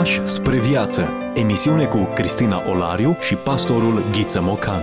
Pași spre viață. Emisiune cu Cristina Olariu și pastorul Ghiță Mocan.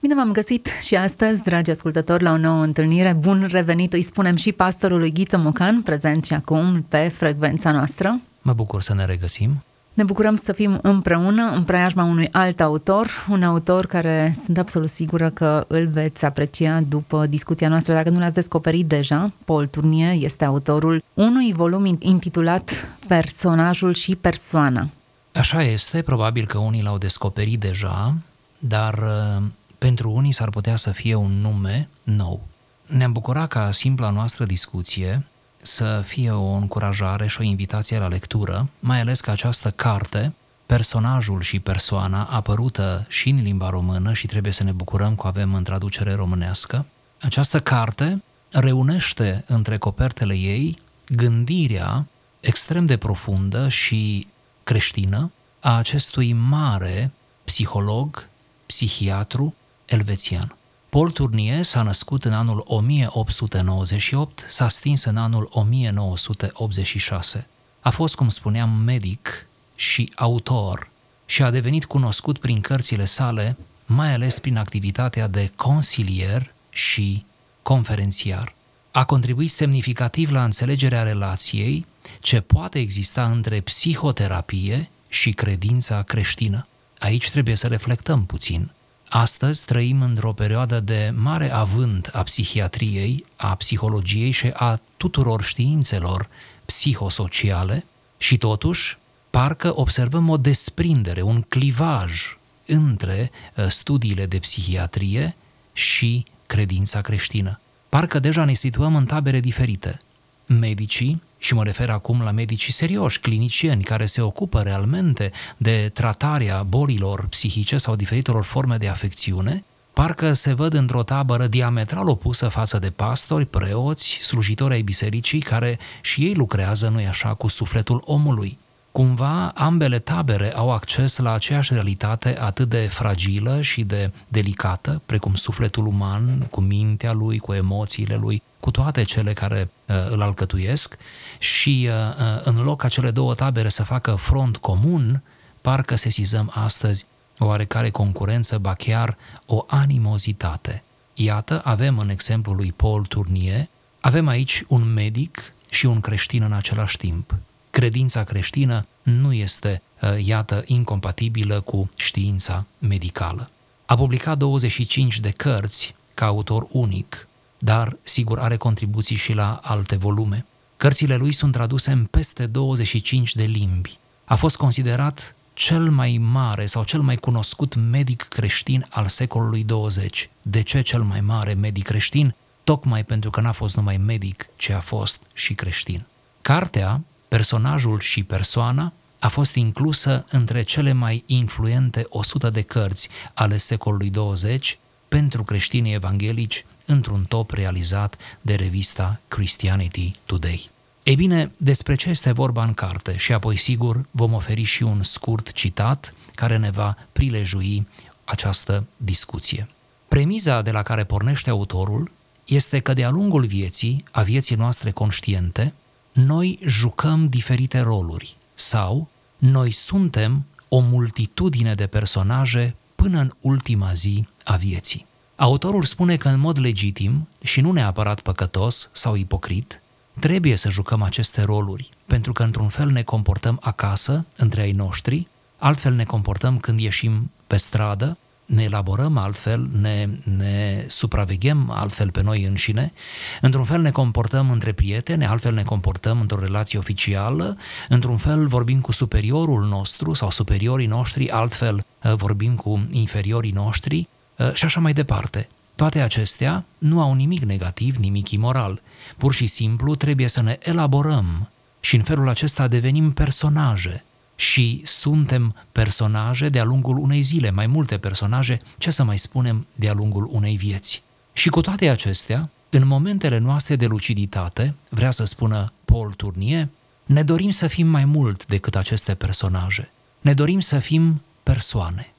Bine v-am găsit și astăzi, dragi ascultători, la o nouă întâlnire. Bun revenit, îi spunem și pastorului Ghiță Mocan, prezent și acum pe frecvența noastră. Mă bucur să ne regăsim. Ne bucurăm să fim împreună în preajma unui alt autor, un autor care sunt absolut sigură că îl veți aprecia după discuția noastră, dacă nu l-ați descoperit deja. Paul Turnier este autorul unui volum intitulat Personajul și persoana. Așa este, probabil că unii l-au descoperit deja, dar uh, pentru unii s-ar putea să fie un nume nou. Ne-am bucurat ca simpla noastră discuție să fie o încurajare și o invitație la lectură, mai ales că această carte, personajul și persoana, apărută și în limba română și trebuie să ne bucurăm că avem în traducere românească, această carte reunește între copertele ei gândirea extrem de profundă și creștină a acestui mare psiholog, psihiatru elvețian. Paul Tournier s-a născut în anul 1898, s-a stins în anul 1986. A fost, cum spuneam, medic și autor și a devenit cunoscut prin cărțile sale, mai ales prin activitatea de consilier și conferențiar. A contribuit semnificativ la înțelegerea relației ce poate exista între psihoterapie și credința creștină. Aici trebuie să reflectăm puțin – Astăzi trăim într-o perioadă de mare avânt a psihiatriei, a psihologiei și a tuturor științelor psihosociale și totuși parcă observăm o desprindere, un clivaj între uh, studiile de psihiatrie și credința creștină. Parcă deja ne situăm în tabere diferite. Medicii și mă refer acum la medicii serioși, clinicieni, care se ocupă realmente de tratarea bolilor psihice sau diferitelor forme de afecțiune, parcă se văd într-o tabără diametral opusă față de pastori, preoți, slujitori ai bisericii, care și ei lucrează, nu-i așa, cu sufletul omului. Cumva ambele tabere au acces la aceeași realitate atât de fragilă și de delicată, precum sufletul uman, cu mintea lui, cu emoțiile lui, cu toate cele care uh, îl alcătuiesc și uh, uh, în loc ca cele două tabere să facă front comun, parcă sesizăm astăzi o oarecare concurență, ba chiar o animozitate. Iată, avem în exemplul lui Paul Tournier, avem aici un medic și un creștin în același timp. Credința creștină nu este, uh, iată, incompatibilă cu știința medicală. A publicat 25 de cărți ca autor unic, dar sigur are contribuții și la alte volume. Cărțile lui sunt traduse în peste 25 de limbi. A fost considerat cel mai mare sau cel mai cunoscut medic creștin al secolului 20. De ce cel mai mare medic creștin? Tocmai pentru că n-a fost numai medic, ci a fost și creștin. Cartea, personajul și persoana, a fost inclusă între cele mai influente 100 de cărți ale secolului 20 pentru creștinii evanghelici într-un top realizat de revista Christianity Today. Ei bine, despre ce este vorba în carte și apoi sigur vom oferi și un scurt citat care ne va prilejui această discuție. Premiza de la care pornește autorul este că de-a lungul vieții, a vieții noastre conștiente, noi jucăm diferite roluri sau noi suntem o multitudine de personaje până în ultima zi a vieții. Autorul spune că în mod legitim și nu neapărat păcătos sau ipocrit, trebuie să jucăm aceste roluri, pentru că într-un fel ne comportăm acasă, între ai noștri, altfel ne comportăm când ieșim pe stradă, ne elaborăm altfel, ne, ne supraveghem altfel pe noi înșine, într-un fel ne comportăm între prieteni, altfel ne comportăm într-o relație oficială, într-un fel vorbim cu superiorul nostru sau superiorii noștri, altfel uh, vorbim cu inferiorii noștri uh, și așa mai departe. Toate acestea nu au nimic negativ, nimic imoral. Pur și simplu trebuie să ne elaborăm și în felul acesta devenim personaje, și suntem personaje de-a lungul unei zile, mai multe personaje, ce să mai spunem, de-a lungul unei vieți. Și cu toate acestea, în momentele noastre de luciditate, vrea să spună Paul Tournier, ne dorim să fim mai mult decât aceste personaje. Ne dorim să fim persoane.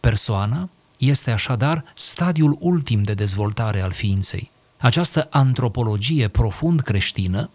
Persoana este așadar stadiul ultim de dezvoltare al ființei. Această antropologie profund creștină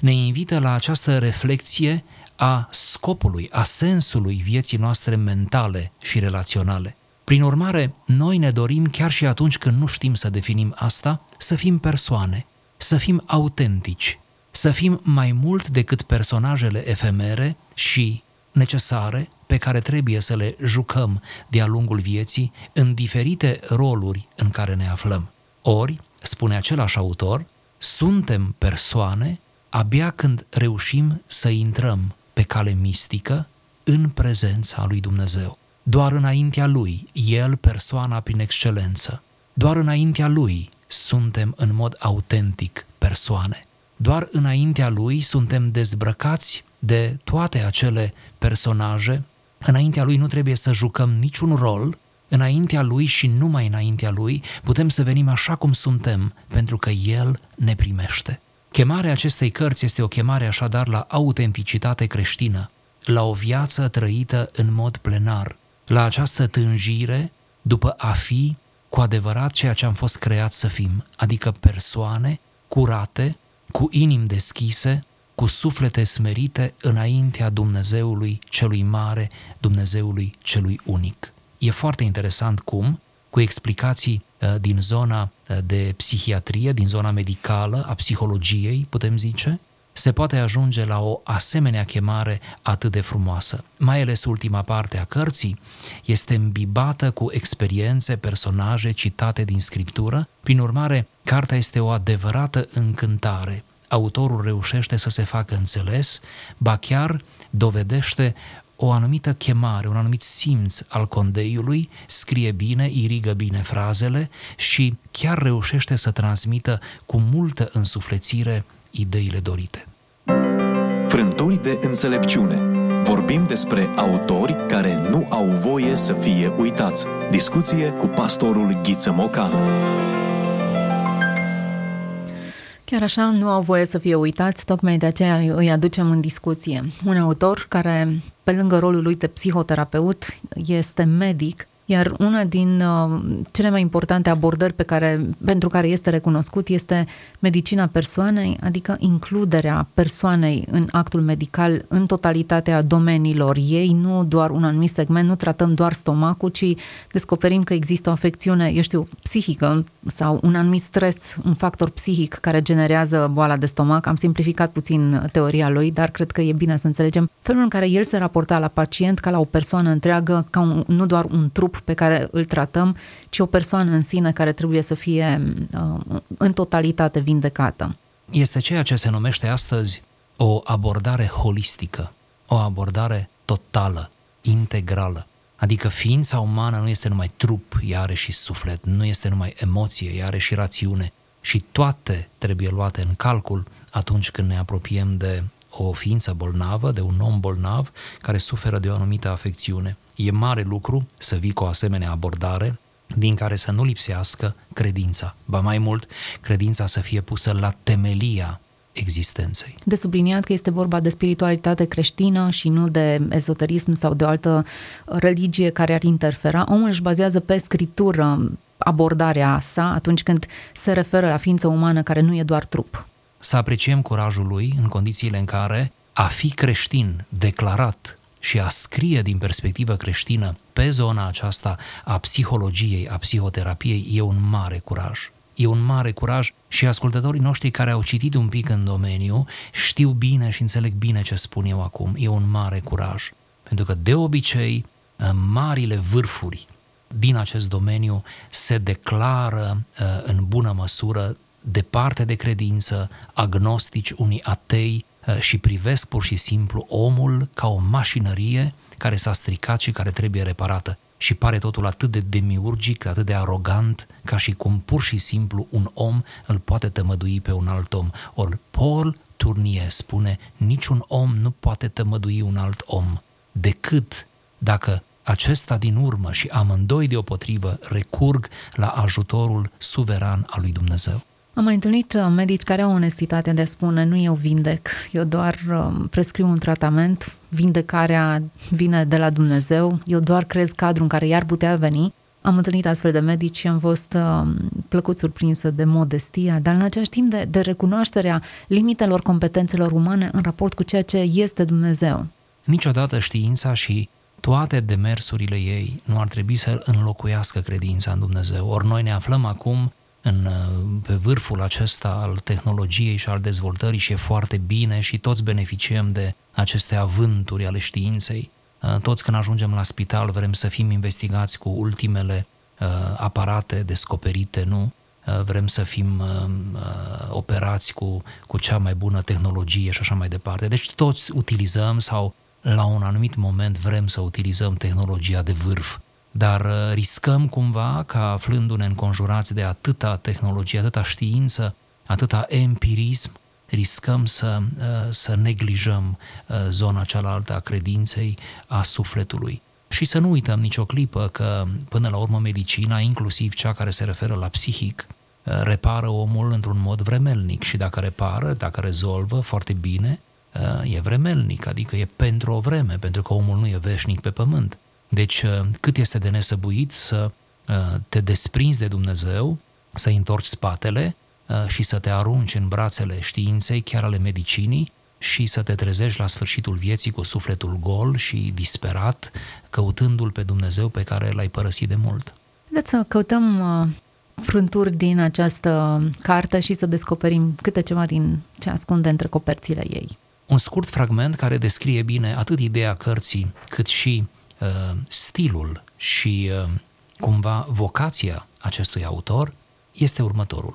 ne invită la această reflexie a scopului, a sensului vieții noastre mentale și relaționale. Prin urmare, noi ne dorim, chiar și atunci când nu știm să definim asta, să fim persoane, să fim autentici, să fim mai mult decât personajele efemere și necesare pe care trebuie să le jucăm de-a lungul vieții în diferite roluri în care ne aflăm. Ori, spune același autor, suntem persoane abia când reușim să intrăm pe cale mistică în prezența lui Dumnezeu. Doar înaintea lui, el persoana prin excelență. Doar înaintea lui suntem în mod autentic persoane. Doar înaintea lui suntem dezbrăcați de toate acele personaje. Înaintea lui nu trebuie să jucăm niciun rol, înaintea lui și numai înaintea lui putem să venim așa cum suntem, pentru că el ne primește. Chemarea acestei cărți este o chemare așadar la autenticitate creștină, la o viață trăită în mod plenar, la această tânjire după a fi cu adevărat ceea ce am fost creat să fim, adică persoane curate, cu inimi deschise, cu suflete smerite înaintea Dumnezeului celui mare, Dumnezeului celui unic. E foarte interesant cum, cu explicații uh, din zona uh, de psihiatrie, din zona medicală, a psihologiei, putem zice, se poate ajunge la o asemenea chemare atât de frumoasă. Mai ales ultima parte a cărții este îmbibată cu experiențe, personaje citate din scriptură. Prin urmare, cartea este o adevărată încântare. Autorul reușește să se facă înțeles, ba chiar dovedește o anumită chemare, un anumit simț al condeiului, scrie bine, irigă bine frazele și chiar reușește să transmită cu multă însuflețire ideile dorite. Frânturi de înțelepciune. Vorbim despre autori care nu au voie să fie uitați. Discuție cu pastorul Ghiță Mocan. Chiar așa, nu au voie să fie uitați, tocmai de aceea îi aducem în discuție. Un autor care, pe lângă rolul lui de psihoterapeut, este medic iar una din uh, cele mai importante abordări pe care, pentru care este recunoscut este medicina persoanei, adică includerea persoanei în actul medical în totalitatea domeniilor ei, nu doar un anumit segment, nu tratăm doar stomacul, ci descoperim că există o afecțiune, eu știu, psihică sau un anumit stres, un factor psihic care generează boala de stomac. Am simplificat puțin teoria lui, dar cred că e bine să înțelegem felul în care el se raporta la pacient ca la o persoană întreagă, ca un, nu doar un trup pe care îl tratăm, ci o persoană în sine care trebuie să fie uh, în totalitate vindecată. Este ceea ce se numește astăzi o abordare holistică, o abordare totală, integrală. Adică ființa umană nu este numai trup, ea are și suflet, nu este numai emoție, ea are și rațiune. Și toate trebuie luate în calcul atunci când ne apropiem de o ființă bolnavă, de un om bolnav care suferă de o anumită afecțiune. E mare lucru să vii cu o asemenea abordare din care să nu lipsească credința. Ba mai mult, credința să fie pusă la temelia existenței. De subliniat că este vorba de spiritualitate creștină și nu de ezoterism sau de o altă religie care ar interfera. Omul își bazează pe scriptură abordarea sa atunci când se referă la ființă umană care nu e doar trup. Să apreciem curajul lui în condițiile în care a fi creștin declarat și a scrie din perspectivă creștină pe zona aceasta a psihologiei, a psihoterapiei, e un mare curaj. E un mare curaj și ascultătorii noștri care au citit un pic în domeniu știu bine și înțeleg bine ce spun eu acum. E un mare curaj. Pentru că de obicei marile vârfuri din acest domeniu se declară uh, în bună măsură departe de credință, agnostici, unii atei, Uh, și privesc pur și simplu omul ca o mașinărie care s-a stricat și care trebuie reparată. Și pare totul atât de demiurgic, atât de arogant, ca și cum pur și simplu un om îl poate tămădui pe un alt om. Ori Paul Turnie spune, niciun om nu poate tămădui un alt om, decât dacă acesta din urmă și amândoi deopotrivă recurg la ajutorul suveran al lui Dumnezeu. Am mai întâlnit uh, medici care au onestitatea de a spune nu eu vindec, eu doar um, prescriu un tratament, vindecarea vine de la Dumnezeu, eu doar crez cadrul în care iar putea veni Am întâlnit astfel de medici și am fost uh, plăcut surprinsă de modestia, dar în același timp de, de recunoașterea limitelor competențelor umane în raport cu ceea ce este Dumnezeu. Niciodată știința și toate demersurile ei nu ar trebui să înlocuiască credința în Dumnezeu. Ori noi ne aflăm acum în, pe vârful acesta al tehnologiei și al dezvoltării și e foarte bine și toți beneficiem de aceste avânturi ale științei. Uh, toți când ajungem la spital vrem să fim investigați cu ultimele uh, aparate descoperite, nu? Uh, vrem să fim operați cu, cu cea mai bună tehnologie și așa mai departe. Deci toți utilizăm sau la un anumit moment vrem să utilizăm tehnologia de vârf dar uh, riscăm cumva ca aflându-ne înconjurați de atâta tehnologie, atâta știință, atâta empirism, riscăm să, uh, să neglijăm uh, zona cealaltă a credinței, a sufletului. Și să nu uităm nicio clipă că, până la urmă, medicina, inclusiv cea care se referă la psihic, repară omul într-un mod vremelnic și dacă repară, dacă rezolvă foarte bine, e vremelnic, adică e pentru o vreme, pentru că omul nu e veșnic pe pământ. Deci, uh, cât este de nesăbuit să uh, te desprinzi de Dumnezeu, să-i întorci spatele uh, și să te arunci în brațele științei, chiar ale medicinii, și să te trezești la sfârșitul vieții cu sufletul gol și disperat, căutându-l pe Dumnezeu pe care l-ai părăsit de mult. Haideți să căutăm frânturi din această carte și să descoperim câte ceva din ce ascunde între coperțile ei. Un scurt fragment care descrie bine atât ideea cărții, cât și Uh, stilul și uh, cumva vocația acestui autor este următorul.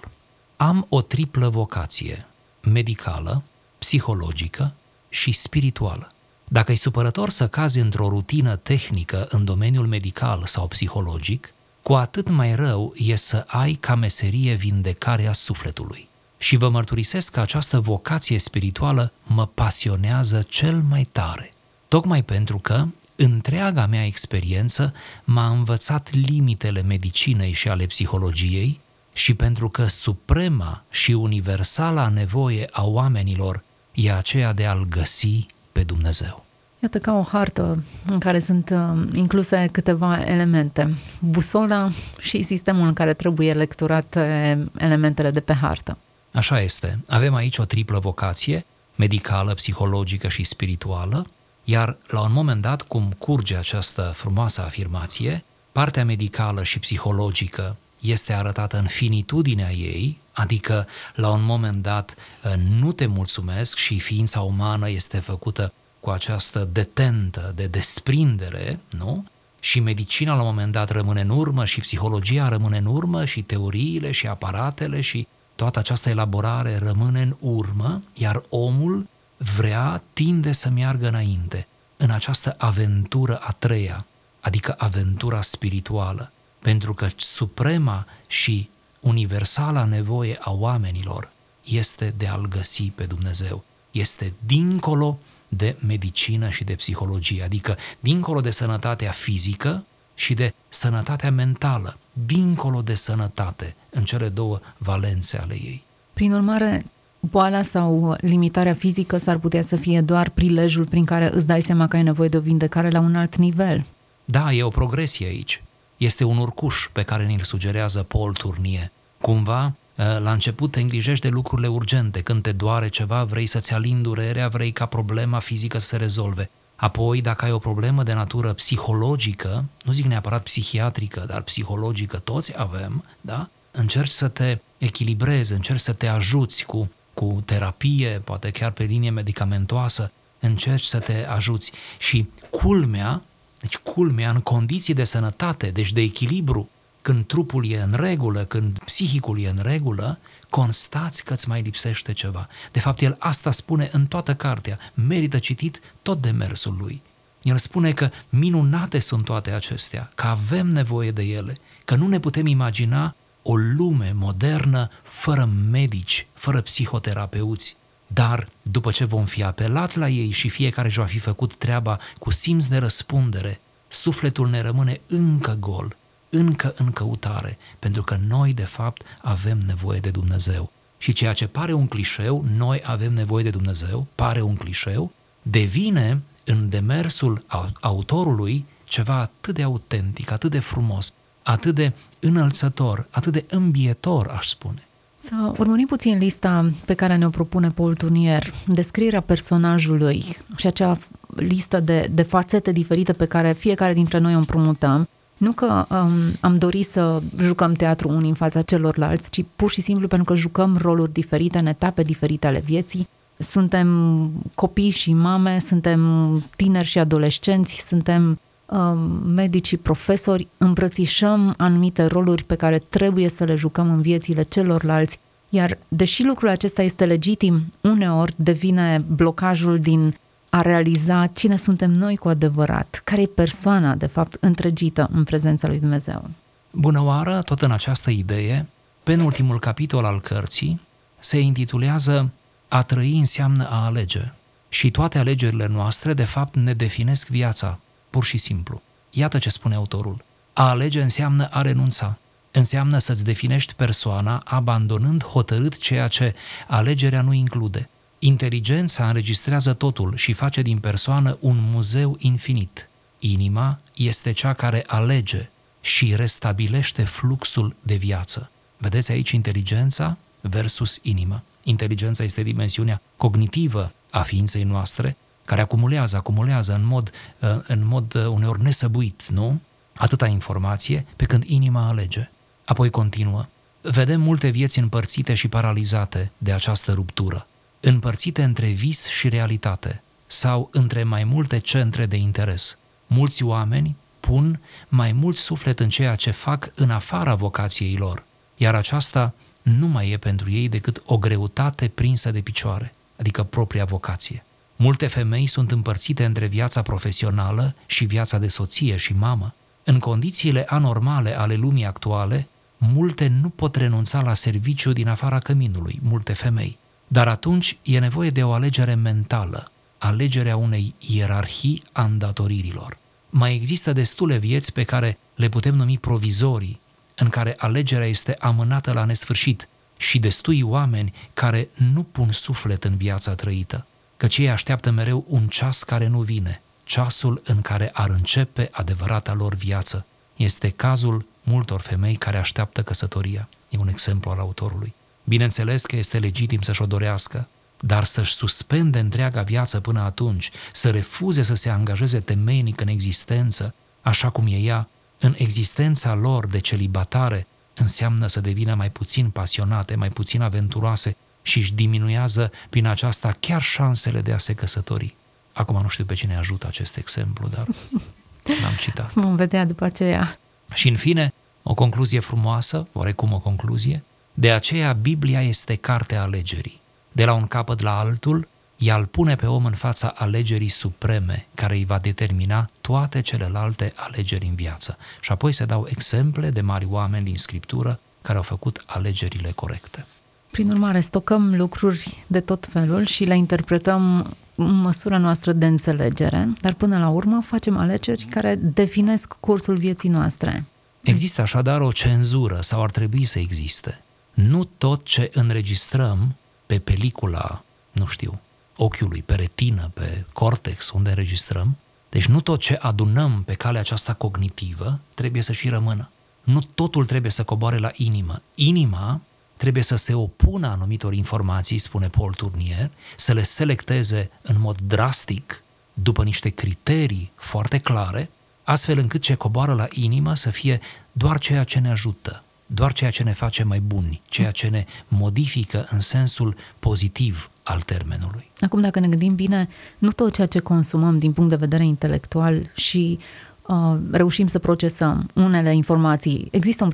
Am o triplă vocație, medicală, psihologică și spirituală. Dacă e supărător să cazi într-o rutină tehnică în domeniul medical sau psihologic, cu atât mai rău e să ai ca meserie vindecarea sufletului. Și vă mărturisesc că această vocație spirituală mă pasionează cel mai tare, tocmai pentru că întreaga mea experiență m-a învățat limitele medicinei și ale psihologiei și pentru că suprema și universala nevoie a oamenilor e aceea de a-L găsi pe Dumnezeu. Iată ca o hartă în care sunt uh, incluse câteva elemente. Busola și sistemul în care trebuie lecturate elementele de pe hartă. Așa este. Avem aici o triplă vocație, medicală, psihologică și spirituală, iar la un moment dat, cum curge această frumoasă afirmație, partea medicală și psihologică este arătată în finitudinea ei, adică la un moment dat ă, nu te mulțumesc și ființa umană este făcută cu această detentă de desprindere, nu? Și medicina la un moment dat rămâne în urmă și psihologia rămâne în urmă și teoriile și aparatele și toată această elaborare rămâne în urmă, iar omul vrea, tinde să meargă înainte în această aventură a treia, adică aventura spirituală, pentru că suprema și universala nevoie a oamenilor este de a-L găsi pe Dumnezeu. Este dincolo de medicină și de psihologie, adică dincolo de sănătatea fizică și de sănătatea mentală, dincolo de sănătate, în cele două valențe ale ei. Prin urmare, boala sau limitarea fizică s-ar putea să fie doar prilejul prin care îți dai seama că ai nevoie de o vindecare la un alt nivel. Da, e o progresie aici. Este un urcuș pe care ni-l sugerează Paul Turnie. Cumva, ă, la început te îngrijești de lucrurile urgente, când te doare ceva, vrei să-ți alin durerea, vrei ca problema fizică să se rezolve. Apoi, dacă ai o problemă de natură psihologică, nu zic neapărat psihiatrică, dar psihologică, toți avem, da? Încerci să te echilibrezi, încerci să te ajuți cu cu terapie, poate chiar pe linie medicamentoasă, încerci să te ajuți. Și culmea, deci culmea în condiții de sănătate, deci de echilibru, când trupul e în regulă, când psihicul e în regulă, constați că îți mai lipsește ceva. De fapt, el asta spune în toată cartea, merită citit tot demersul lui. El spune că minunate sunt toate acestea, că avem nevoie de ele, că nu ne putem imagina o lume modernă fără medici, fără psihoterapeuți. Dar după ce vom fi apelat la ei și fiecare își va fi făcut treaba cu simț de răspundere, sufletul ne rămâne încă gol, încă în căutare, pentru că noi, de fapt, avem nevoie de Dumnezeu. Și ceea ce pare un clișeu, noi avem nevoie de Dumnezeu, pare un clișeu, devine în demersul autorului ceva atât de autentic, atât de frumos, atât de înălțător, atât de îmbietor, aș spune. Să urmărim puțin lista pe care ne-o propune Paul Tunier, descrierea personajului și acea listă de, de fațete diferite pe care fiecare dintre noi o împrumutăm. Nu că um, am dorit să jucăm teatru unii în fața celorlalți, ci pur și simplu pentru că jucăm roluri diferite în etape diferite ale vieții. Suntem copii și mame, suntem tineri și adolescenți, suntem um, medici și profesori, îmbrățișăm anumite roluri pe care trebuie să le jucăm în viețile celorlalți, iar deși lucrul acesta este legitim, uneori devine blocajul din a realiza cine suntem noi cu adevărat, care e persoana, de fapt, întregită în prezența lui Dumnezeu. Bună oară, tot în această idee, penultimul capitol al cărții se intitulează A trăi înseamnă a alege. Și toate alegerile noastre, de fapt, ne definesc viața, pur și simplu. Iată ce spune autorul. A alege înseamnă a renunța. Înseamnă să-ți definești persoana abandonând hotărât ceea ce alegerea nu include. Inteligența înregistrează totul și face din persoană un muzeu infinit. Inima este cea care alege și restabilește fluxul de viață. Vedeți aici inteligența versus inima. Inteligența este dimensiunea cognitivă a ființei noastre, care acumulează, acumulează în mod, în mod uneori nesăbuit, nu? Atâta informație, pe când inima alege. Apoi continuă. Vedem multe vieți împărțite și paralizate de această ruptură împărțite între vis și realitate sau între mai multe centre de interes. Mulți oameni pun mai mult suflet în ceea ce fac în afara vocației lor, iar aceasta nu mai e pentru ei decât o greutate prinsă de picioare, adică propria vocație. Multe femei sunt împărțite între viața profesională și viața de soție și mamă. În condițiile anormale ale lumii actuale, multe nu pot renunța la serviciu din afara căminului, multe femei. Dar atunci e nevoie de o alegere mentală, alegerea unei ierarhii a îndatoririlor. Mai există destule vieți pe care le putem numi provizorii, în care alegerea este amânată la nesfârșit și destui oameni care nu pun suflet în viața trăită, căci ei așteaptă mereu un ceas care nu vine, ceasul în care ar începe adevărata lor viață. Este cazul multor femei care așteaptă căsătoria. E un exemplu al autorului. Bineînțeles că este legitim să-și o dorească, dar să-și suspende întreaga viață până atunci, să refuze să se angajeze temeinic în existență, așa cum e ea, în existența lor de celibatare, înseamnă să devină mai puțin pasionate, mai puțin aventuroase și își diminuează prin aceasta chiar șansele de a se căsători. Acum nu știu pe cine ajută acest exemplu, dar l-am citat. Vom vedea după aceea. Și în fine, o concluzie frumoasă, oarecum o concluzie, de aceea Biblia este cartea alegerii. De la un capăt la altul, ea îl pune pe om în fața alegerii supreme, care îi va determina toate celelalte alegeri în viață. Și apoi se dau exemple de mari oameni din Scriptură care au făcut alegerile corecte. Prin urmare, stocăm lucruri de tot felul și le interpretăm în măsura noastră de înțelegere, dar până la urmă facem alegeri care definesc cursul vieții noastre. Există așadar o cenzură sau ar trebui să existe nu tot ce înregistrăm pe pelicula, nu știu, ochiului, pe retină, pe cortex, unde înregistrăm, deci nu tot ce adunăm pe calea aceasta cognitivă trebuie să și rămână. Nu totul trebuie să coboare la inimă. Inima trebuie să se opună anumitor informații, spune Paul Tournier, să le selecteze în mod drastic, după niște criterii foarte clare, astfel încât ce coboară la inimă să fie doar ceea ce ne ajută, doar ceea ce ne face mai buni, ceea ce ne modifică în sensul pozitiv al termenului. Acum, dacă ne gândim bine, nu tot ceea ce consumăm din punct de vedere intelectual și uh, reușim să procesăm unele informații, există un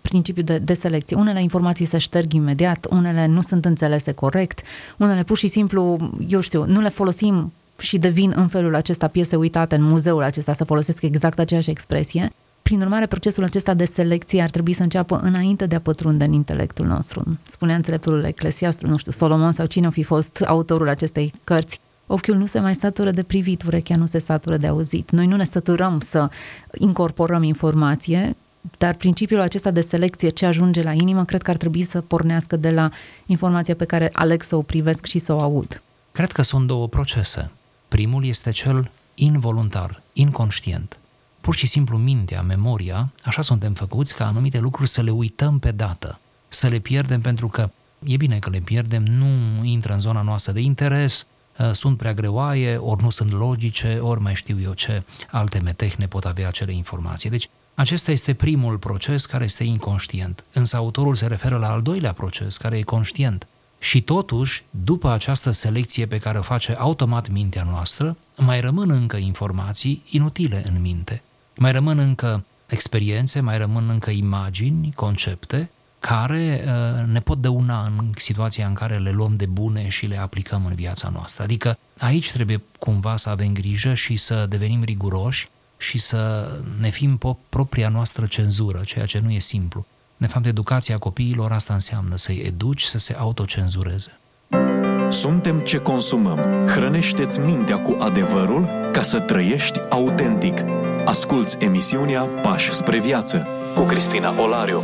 principiu de, de selecție, unele informații se șterg imediat, unele nu sunt înțelese corect, unele pur și simplu, eu știu, nu le folosim și devin în felul acesta piese uitate în muzeul acesta să folosesc exact aceeași expresie prin urmare, procesul acesta de selecție ar trebui să înceapă înainte de a pătrunde în intelectul nostru. Spunea înțeleptul Eclesiastru, nu știu, Solomon sau cine o fi fost autorul acestei cărți. Ochiul nu se mai satură de privit, urechea nu se satură de auzit. Noi nu ne săturăm să incorporăm informație, dar principiul acesta de selecție ce ajunge la inimă, cred că ar trebui să pornească de la informația pe care aleg să o privesc și să o aud. Cred că sunt două procese. Primul este cel involuntar, inconștient pur și simplu mintea, memoria, așa suntem făcuți ca anumite lucruri să le uităm pe dată, să le pierdem pentru că e bine că le pierdem, nu intră în zona noastră de interes, uh, sunt prea greoaie, ori nu sunt logice, ori mai știu eu ce alte metehne pot avea acele informații. Deci, acesta este primul proces care este inconștient, însă autorul se referă la al doilea proces, care e conștient. Și totuși, după această selecție pe care o face automat mintea noastră, mai rămân încă informații inutile în minte. Mai rămân încă experiențe, mai rămân încă imagini, concepte, care uh, ne pot dăuna în situația în care le luăm de bune și le aplicăm în viața noastră. Adică aici trebuie cumva să avem grijă și să devenim riguroși și să ne fim propria noastră cenzură, ceea ce nu e simplu. De fapt, educația copiilor asta înseamnă să-i educi să se autocenzureze. Suntem ce consumăm. Hrănește-ți mintea cu adevărul ca să trăiești autentic. Asculți emisiunea Pași spre viață cu Cristina Olariu.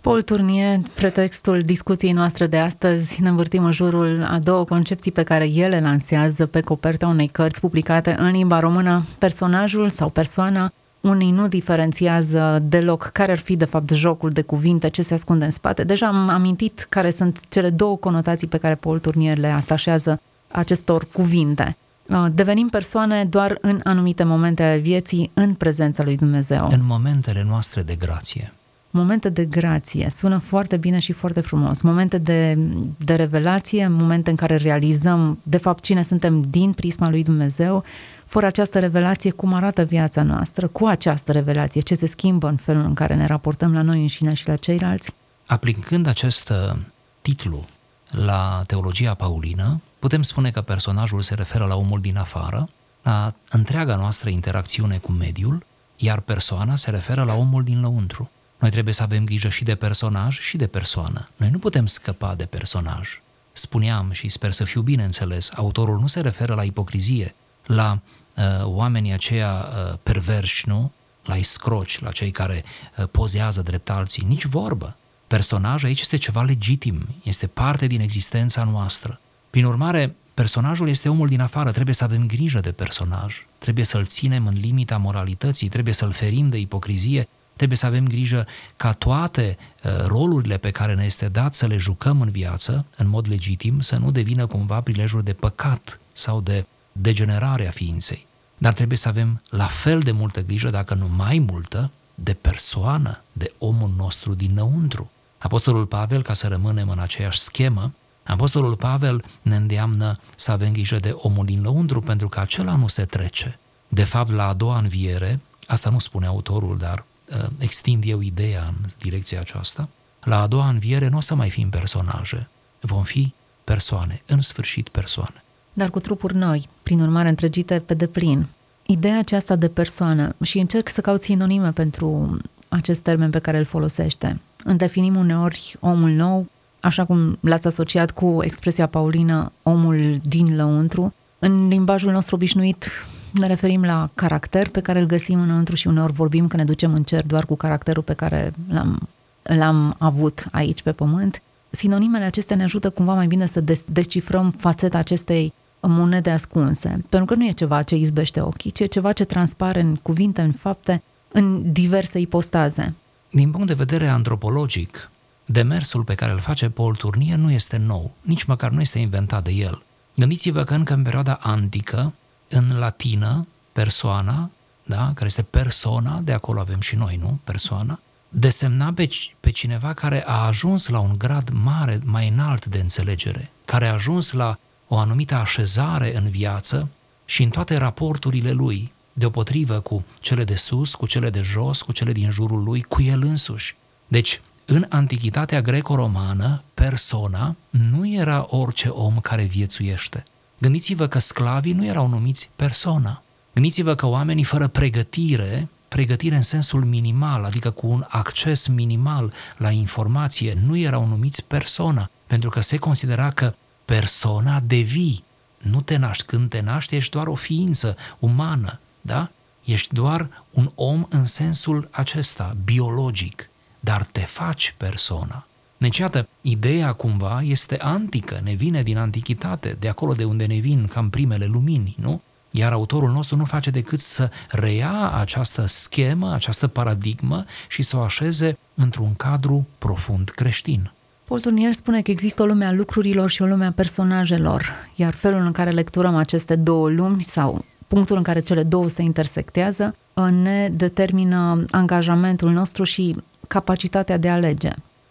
Paul Turnie, pretextul discuției noastre de astăzi, ne învârtim în jurul a două concepții pe care ele lansează pe coperta unei cărți publicate în limba română. Personajul sau persoana unii nu diferențiază deloc care ar fi de fapt jocul de cuvinte, ce se ascunde în spate. Deja am amintit care sunt cele două conotații pe care Paul Turnier le atașează acestor cuvinte. Uh, devenim persoane doar în anumite momente ale vieții, în prezența lui Dumnezeu. În momentele noastre de grație. Momente de grație, sună foarte bine și foarte frumos. Momente de, de revelație, momente în care realizăm de fapt cine suntem din prisma lui Dumnezeu, fără această revelație, cum arată viața noastră, cu această revelație, ce se schimbă în felul în care ne raportăm la noi înșine și la ceilalți? Aplicând acest uh, titlu la teologia paulină, putem spune că personajul se referă la omul din afară, la întreaga noastră interacțiune cu mediul, iar persoana se referă la omul din lăuntru. Noi trebuie să avem grijă și de personaj și de persoană. Noi nu putem scăpa de personaj. Spuneam și sper să fiu bine înțeles, autorul nu se referă la ipocrizie, la uh, oamenii aceia uh, perverși, nu? La iscroci, la cei care uh, pozează drept alții, nici vorbă. Personaj aici este ceva legitim, este parte din existența noastră. Prin urmare, personajul este omul din afară, trebuie să avem grijă de personaj, trebuie să-l ținem în limita moralității, trebuie să-l ferim de ipocrizie, trebuie să avem grijă ca toate uh, rolurile pe care ne este dat să le jucăm în viață, în mod legitim, să nu devină cumva prilejuri de păcat sau de degenerarea ființei. Dar trebuie să avem la fel de multă grijă, dacă nu mai multă, de persoană, de omul nostru dinăuntru. Apostolul Pavel, ca să rămânem în aceeași schemă, Apostolul Pavel ne îndeamnă să avem grijă de omul din lăuntru, pentru că acela nu se trece. De fapt, la a doua înviere, asta nu spune autorul, dar uh, extind eu ideea în direcția aceasta, la a doua înviere nu o să mai fim personaje, vom fi persoane, în sfârșit persoane dar cu trupuri noi, prin urmare întregite pe deplin. Ideea aceasta de persoană, și încerc să caut sinonime pentru acest termen pe care îl folosește. Îndefinim uneori omul nou, așa cum l-ați asociat cu expresia paulină omul din lăuntru. În limbajul nostru obișnuit ne referim la caracter pe care îl găsim înăuntru și uneori vorbim că ne ducem în cer doar cu caracterul pe care l-am, l-am avut aici pe pământ. Sinonimele acestea ne ajută cumva mai bine să descifrăm fațeta acestei monede ascunse, pentru că nu e ceva ce izbește ochii, ci e ceva ce transpare în cuvinte, în fapte, în diverse ipostaze. Din punct de vedere antropologic, demersul pe care îl face Paul Turnier nu este nou, nici măcar nu este inventat de el. Gândiți-vă că încă în perioada antică, în latină, persoana, da, care este persona, de acolo avem și noi, nu? Persoana, desemna pe, pe cineva care a ajuns la un grad mare, mai înalt de înțelegere, care a ajuns la o anumită așezare în viață și în toate raporturile lui, deopotrivă cu cele de sus, cu cele de jos, cu cele din jurul lui, cu el însuși. Deci, în antichitatea greco-romană, persoana nu era orice om care viețuiește. Gândiți-vă că sclavii nu erau numiți persoana. Gândiți-vă că oamenii fără pregătire, pregătire în sensul minimal, adică cu un acces minimal la informație, nu erau numiți persoana, pentru că se considera că persoana devii. Nu te naști. Când te naști, ești doar o ființă umană, da? Ești doar un om în sensul acesta, biologic, dar te faci persoana. Deci, iată, ideea cumva este antică, ne vine din antichitate, de acolo de unde ne vin cam primele lumini, nu? Iar autorul nostru nu face decât să reia această schemă, această paradigmă și să o așeze într-un cadru profund creștin. Paul Turnier spune că există o lume a lucrurilor și o lume a personajelor, iar felul în care lecturăm aceste două lumi sau punctul în care cele două se intersectează ne determină angajamentul nostru și capacitatea de a alege.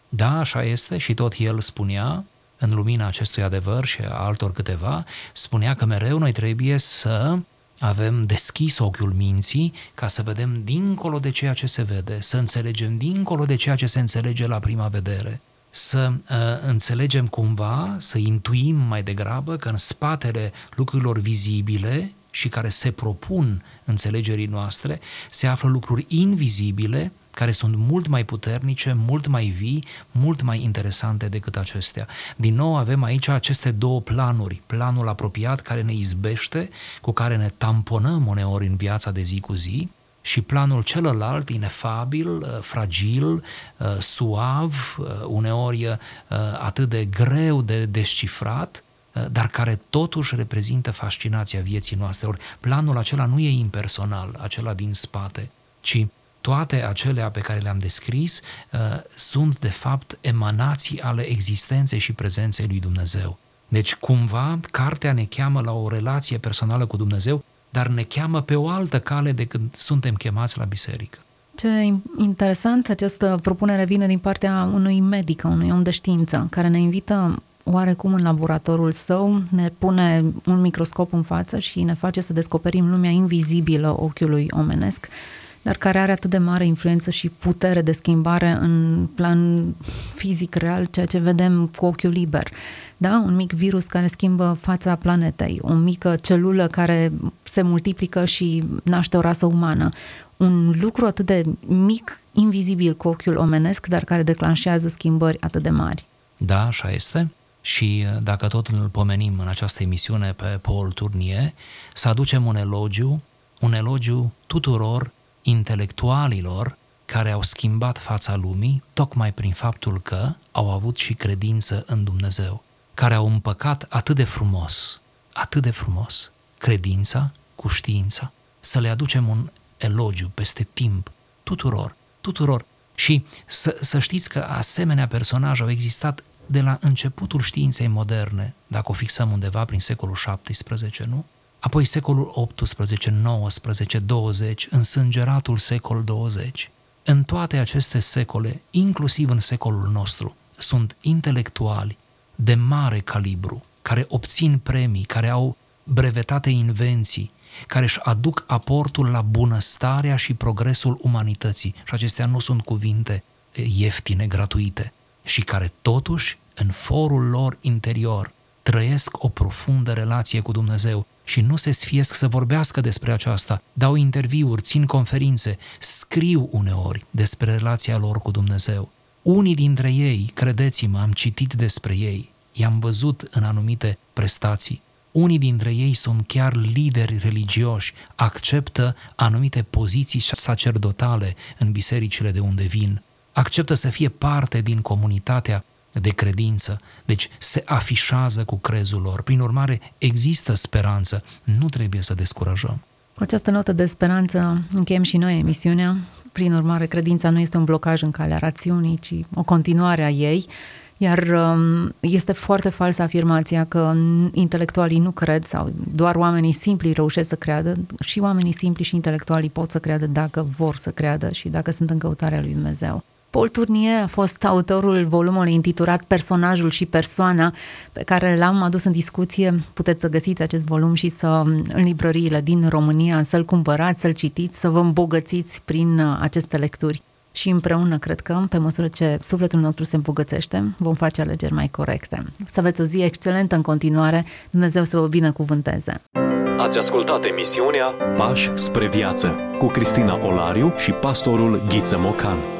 Da, așa este și tot el spunea, în lumina acestui adevăr și a altor câteva, spunea că mereu noi trebuie să avem deschis ochiul minții ca să vedem dincolo de ceea ce se vede, să înțelegem dincolo de ceea ce se înțelege la prima vedere, să uh, înțelegem cumva, să intuim mai degrabă că în spatele lucrurilor vizibile și care se propun înțelegerii noastre, se află lucruri invizibile care sunt mult mai puternice, mult mai vii, mult mai interesante decât acestea. Din nou avem aici aceste două planuri, planul apropiat care ne izbește, cu care ne tamponăm uneori în viața de zi cu zi, și planul celălalt, inefabil, uh, fragil, uh, suav, uh, uneori atât de greu de descifrat, dar care totuși reprezintă fascinația vieții noastre. Ori planul acela nu e impersonal, acela din spate, ci toate acelea pe care le-am descris uh, sunt de fapt emanații ale existenței și prezenței lui Dumnezeu. Deci cumva cartea ne cheamă la o relație personală cu Dumnezeu, dar ne cheamă pe o altă cale decât suntem chemați la biserică. Ce interesant, această propunere vine din partea unui medic, unui om de știință, care ne invită oarecum în laboratorul său, ne pune un microscop în față și ne face să descoperim lumea invizibilă ochiului omenesc dar care are atât de mare influență și putere de schimbare în plan fizic real, ceea ce vedem cu ochiul liber. Da? Un mic virus care schimbă fața planetei, o mică celulă care se multiplică și naște o rasă umană. Un lucru atât de mic, invizibil cu ochiul omenesc, dar care declanșează schimbări atât de mari. Da, așa este. Și uh, dacă tot îl pomenim în această emisiune pe Paul Turnier, să aducem un elogiu, un elogiu tuturor intelectualilor care au schimbat fața lumii tocmai prin faptul că au avut și credință în Dumnezeu, care au împăcat atât de frumos, atât de frumos, credința cu știința. Să le aducem un elogiu peste timp tuturor, tuturor. Și să, să știți că asemenea personaje au existat de la începutul științei moderne, dacă o fixăm undeva prin secolul XVII, nu? Apoi secolul XVIII, XIX, 20, însângeratul secol 20. În toate aceste secole, inclusiv în secolul nostru, sunt intelectuali de mare calibru, care obțin premii, care au brevetate invenții, care își aduc aportul la bunăstarea și progresul umanității. Și acestea nu sunt cuvinte ieftine, gratuite, și care totuși, în forul lor interior, trăiesc o profundă relație cu Dumnezeu și nu se sfiesc să vorbească despre aceasta, dau interviuri, țin conferințe, scriu uneori despre relația lor cu Dumnezeu. Unii dintre ei, credeți-mă, am citit despre ei, i-am văzut în anumite prestații. Unii dintre ei sunt chiar lideri religioși, acceptă anumite poziții sacerdotale în bisericile de unde vin, acceptă să fie parte din comunitatea de credință, deci se afișează cu crezul lor. Prin urmare, există speranță, nu trebuie să descurajăm. Cu această notă de speranță încheiem și noi emisiunea. Prin urmare, credința nu este un blocaj în calea rațiunii, ci o continuare a ei. Iar um, este foarte falsă afirmația că intelectualii nu cred sau doar oamenii simpli reușesc să creadă. Și oamenii simpli și intelectualii pot să creadă dacă vor să creadă și dacă sunt în căutarea lui Dumnezeu. Paul Tournier a fost autorul volumului intitulat Personajul și persoana, pe care l-am adus în discuție. Puteți să găsiți acest volum și să în librăriile din România, să-l cumpărați, să-l citiți, să vă îmbogățiți prin uh, aceste lecturi. Și împreună, cred că, pe măsură ce sufletul nostru se îmbogățește, vom face alegeri mai corecte. Să aveți o zi excelentă în continuare, Dumnezeu să vă binecuvânteze! Ați ascultat emisiunea Pași spre viață cu Cristina Olariu și pastorul Ghiță Mocan.